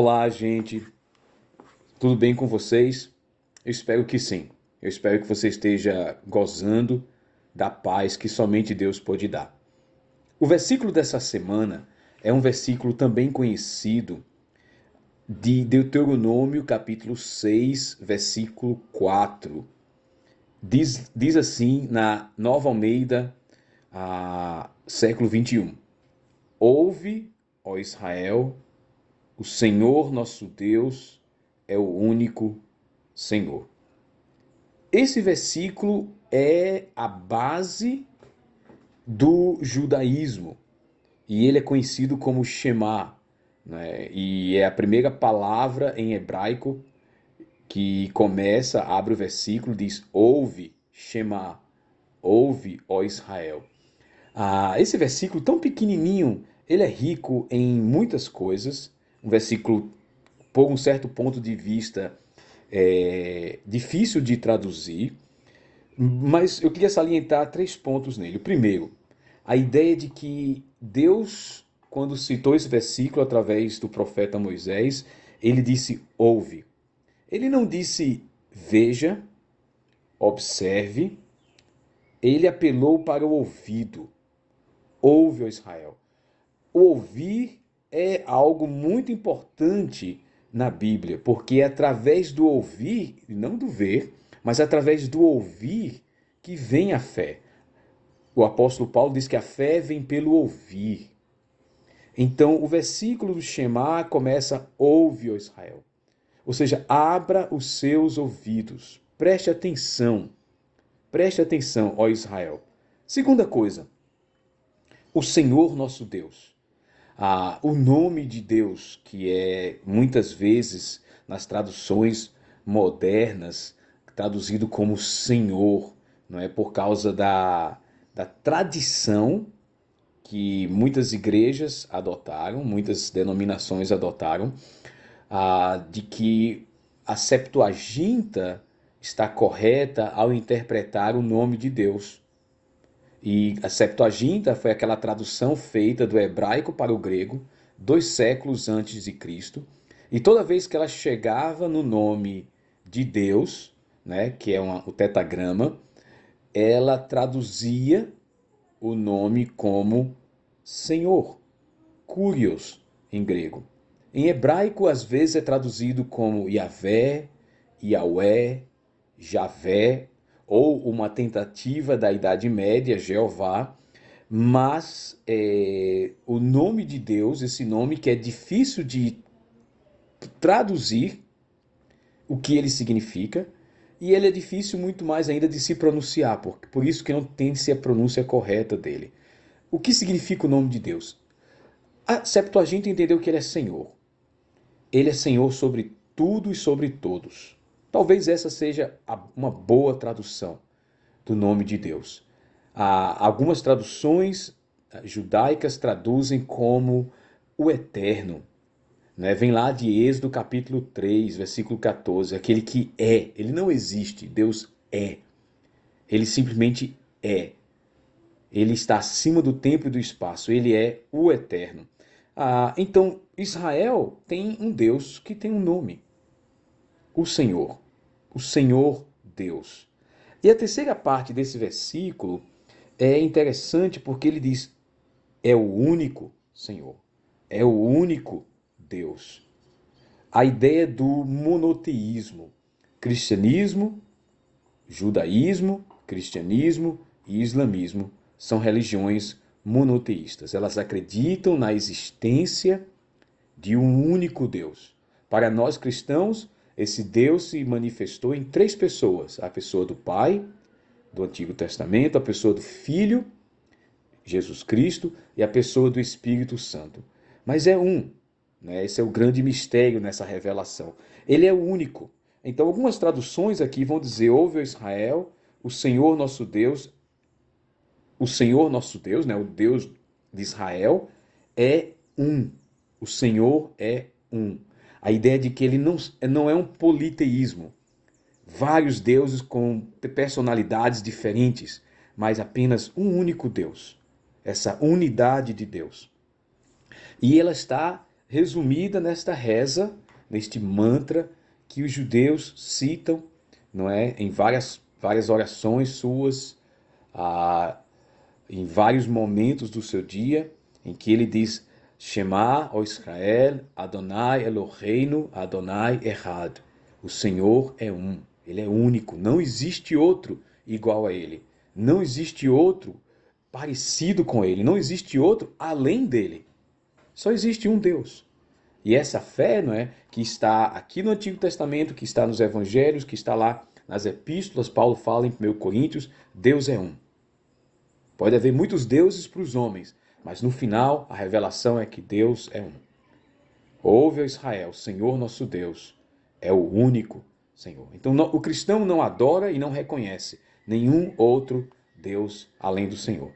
Olá, gente. Tudo bem com vocês? Eu espero que sim. Eu espero que você esteja gozando da paz que somente Deus pode dar. O versículo dessa semana é um versículo também conhecido de Deuteronômio, capítulo 6, versículo 4. Diz, diz assim na Nova Almeida, a, século 21. Ouve, ó Israel, o Senhor nosso Deus é o único Senhor. Esse versículo é a base do judaísmo e ele é conhecido como Shema, né? e é a primeira palavra em hebraico que começa, abre o versículo, diz: Ouve, Shema, ouve, ó Israel. Ah, esse versículo tão pequenininho, ele é rico em muitas coisas. Um versículo, por um certo ponto de vista, é, difícil de traduzir, mas eu queria salientar três pontos nele. O primeiro, a ideia de que Deus, quando citou esse versículo através do profeta Moisés, ele disse: ouve. Ele não disse veja, observe, ele apelou para o ouvido. Ouve, ó Israel. O ouvir é algo muito importante na Bíblia, porque é através do ouvir, não do ver, mas através do ouvir que vem a fé. O apóstolo Paulo diz que a fé vem pelo ouvir. Então, o versículo do Shema começa: Ouve, ó Israel. Ou seja, abra os seus ouvidos, preste atenção. Preste atenção, ó Israel. Segunda coisa, o Senhor nosso Deus ah, o nome de Deus, que é muitas vezes nas traduções modernas traduzido como Senhor, não é por causa da, da tradição que muitas igrejas adotaram, muitas denominações adotaram, ah, de que a Septuaginta está correta ao interpretar o nome de Deus. E a Septuaginta foi aquela tradução feita do hebraico para o grego, dois séculos antes de Cristo. E toda vez que ela chegava no nome de Deus, né, que é uma, o tetagrama, ela traduzia o nome como Senhor, Curios em grego. Em hebraico, às vezes é traduzido como Yahvé, Yahweh, Javé ou uma tentativa da Idade Média, Jeová, mas é, o nome de Deus, esse nome que é difícil de traduzir o que ele significa, e ele é difícil muito mais ainda de se pronunciar, por, por isso que não tem-se a pronúncia correta dele. O que significa o nome de Deus? A Septuaginta entendeu que ele é Senhor. Ele é Senhor sobre tudo e sobre todos. Talvez essa seja uma boa tradução do nome de Deus. algumas traduções ah, judaicas traduzem como o Eterno. Né? Vem lá de Êxodo capítulo 3, versículo 14, aquele que é, ele não existe, Deus é. Ele simplesmente é. Ele está acima do tempo e do espaço, ele é o Eterno. Ah, então, Israel tem um Deus que tem um nome o Senhor, o Senhor Deus. E a terceira parte desse versículo é interessante porque ele diz: é o único Senhor, é o único Deus. A ideia do monoteísmo, cristianismo, judaísmo, cristianismo e islamismo são religiões monoteístas. Elas acreditam na existência de um único Deus. Para nós cristãos, esse Deus se manifestou em três pessoas: a pessoa do Pai, do Antigo Testamento, a pessoa do Filho, Jesus Cristo, e a pessoa do Espírito Santo. Mas é um. Né? Esse é o grande mistério nessa revelação. Ele é o único. Então, algumas traduções aqui vão dizer: Ouve, Israel, o Senhor nosso Deus, o Senhor nosso Deus, né? o Deus de Israel, é um. O Senhor é um a ideia de que ele não, não é um politeísmo, vários deuses com personalidades diferentes, mas apenas um único Deus, essa unidade de Deus. E ela está resumida nesta reza, neste mantra que os judeus citam, não é, em várias várias orações suas, ah, em vários momentos do seu dia, em que ele diz Shema, ó Israel, Adonai Eloheinu, Adonai Errad. O Senhor é um, ele é único, não existe outro igual a ele. Não existe outro parecido com ele, não existe outro além dele. Só existe um Deus. E essa fé, não é, que está aqui no Antigo Testamento, que está nos evangelhos, que está lá nas epístolas, Paulo fala em 1 Coríntios, Deus é um. Pode haver muitos deuses para os homens, mas no final a revelação é que Deus é um. Ouve, Israel, Senhor nosso Deus é o único Senhor. Então o cristão não adora e não reconhece nenhum outro Deus além do Senhor.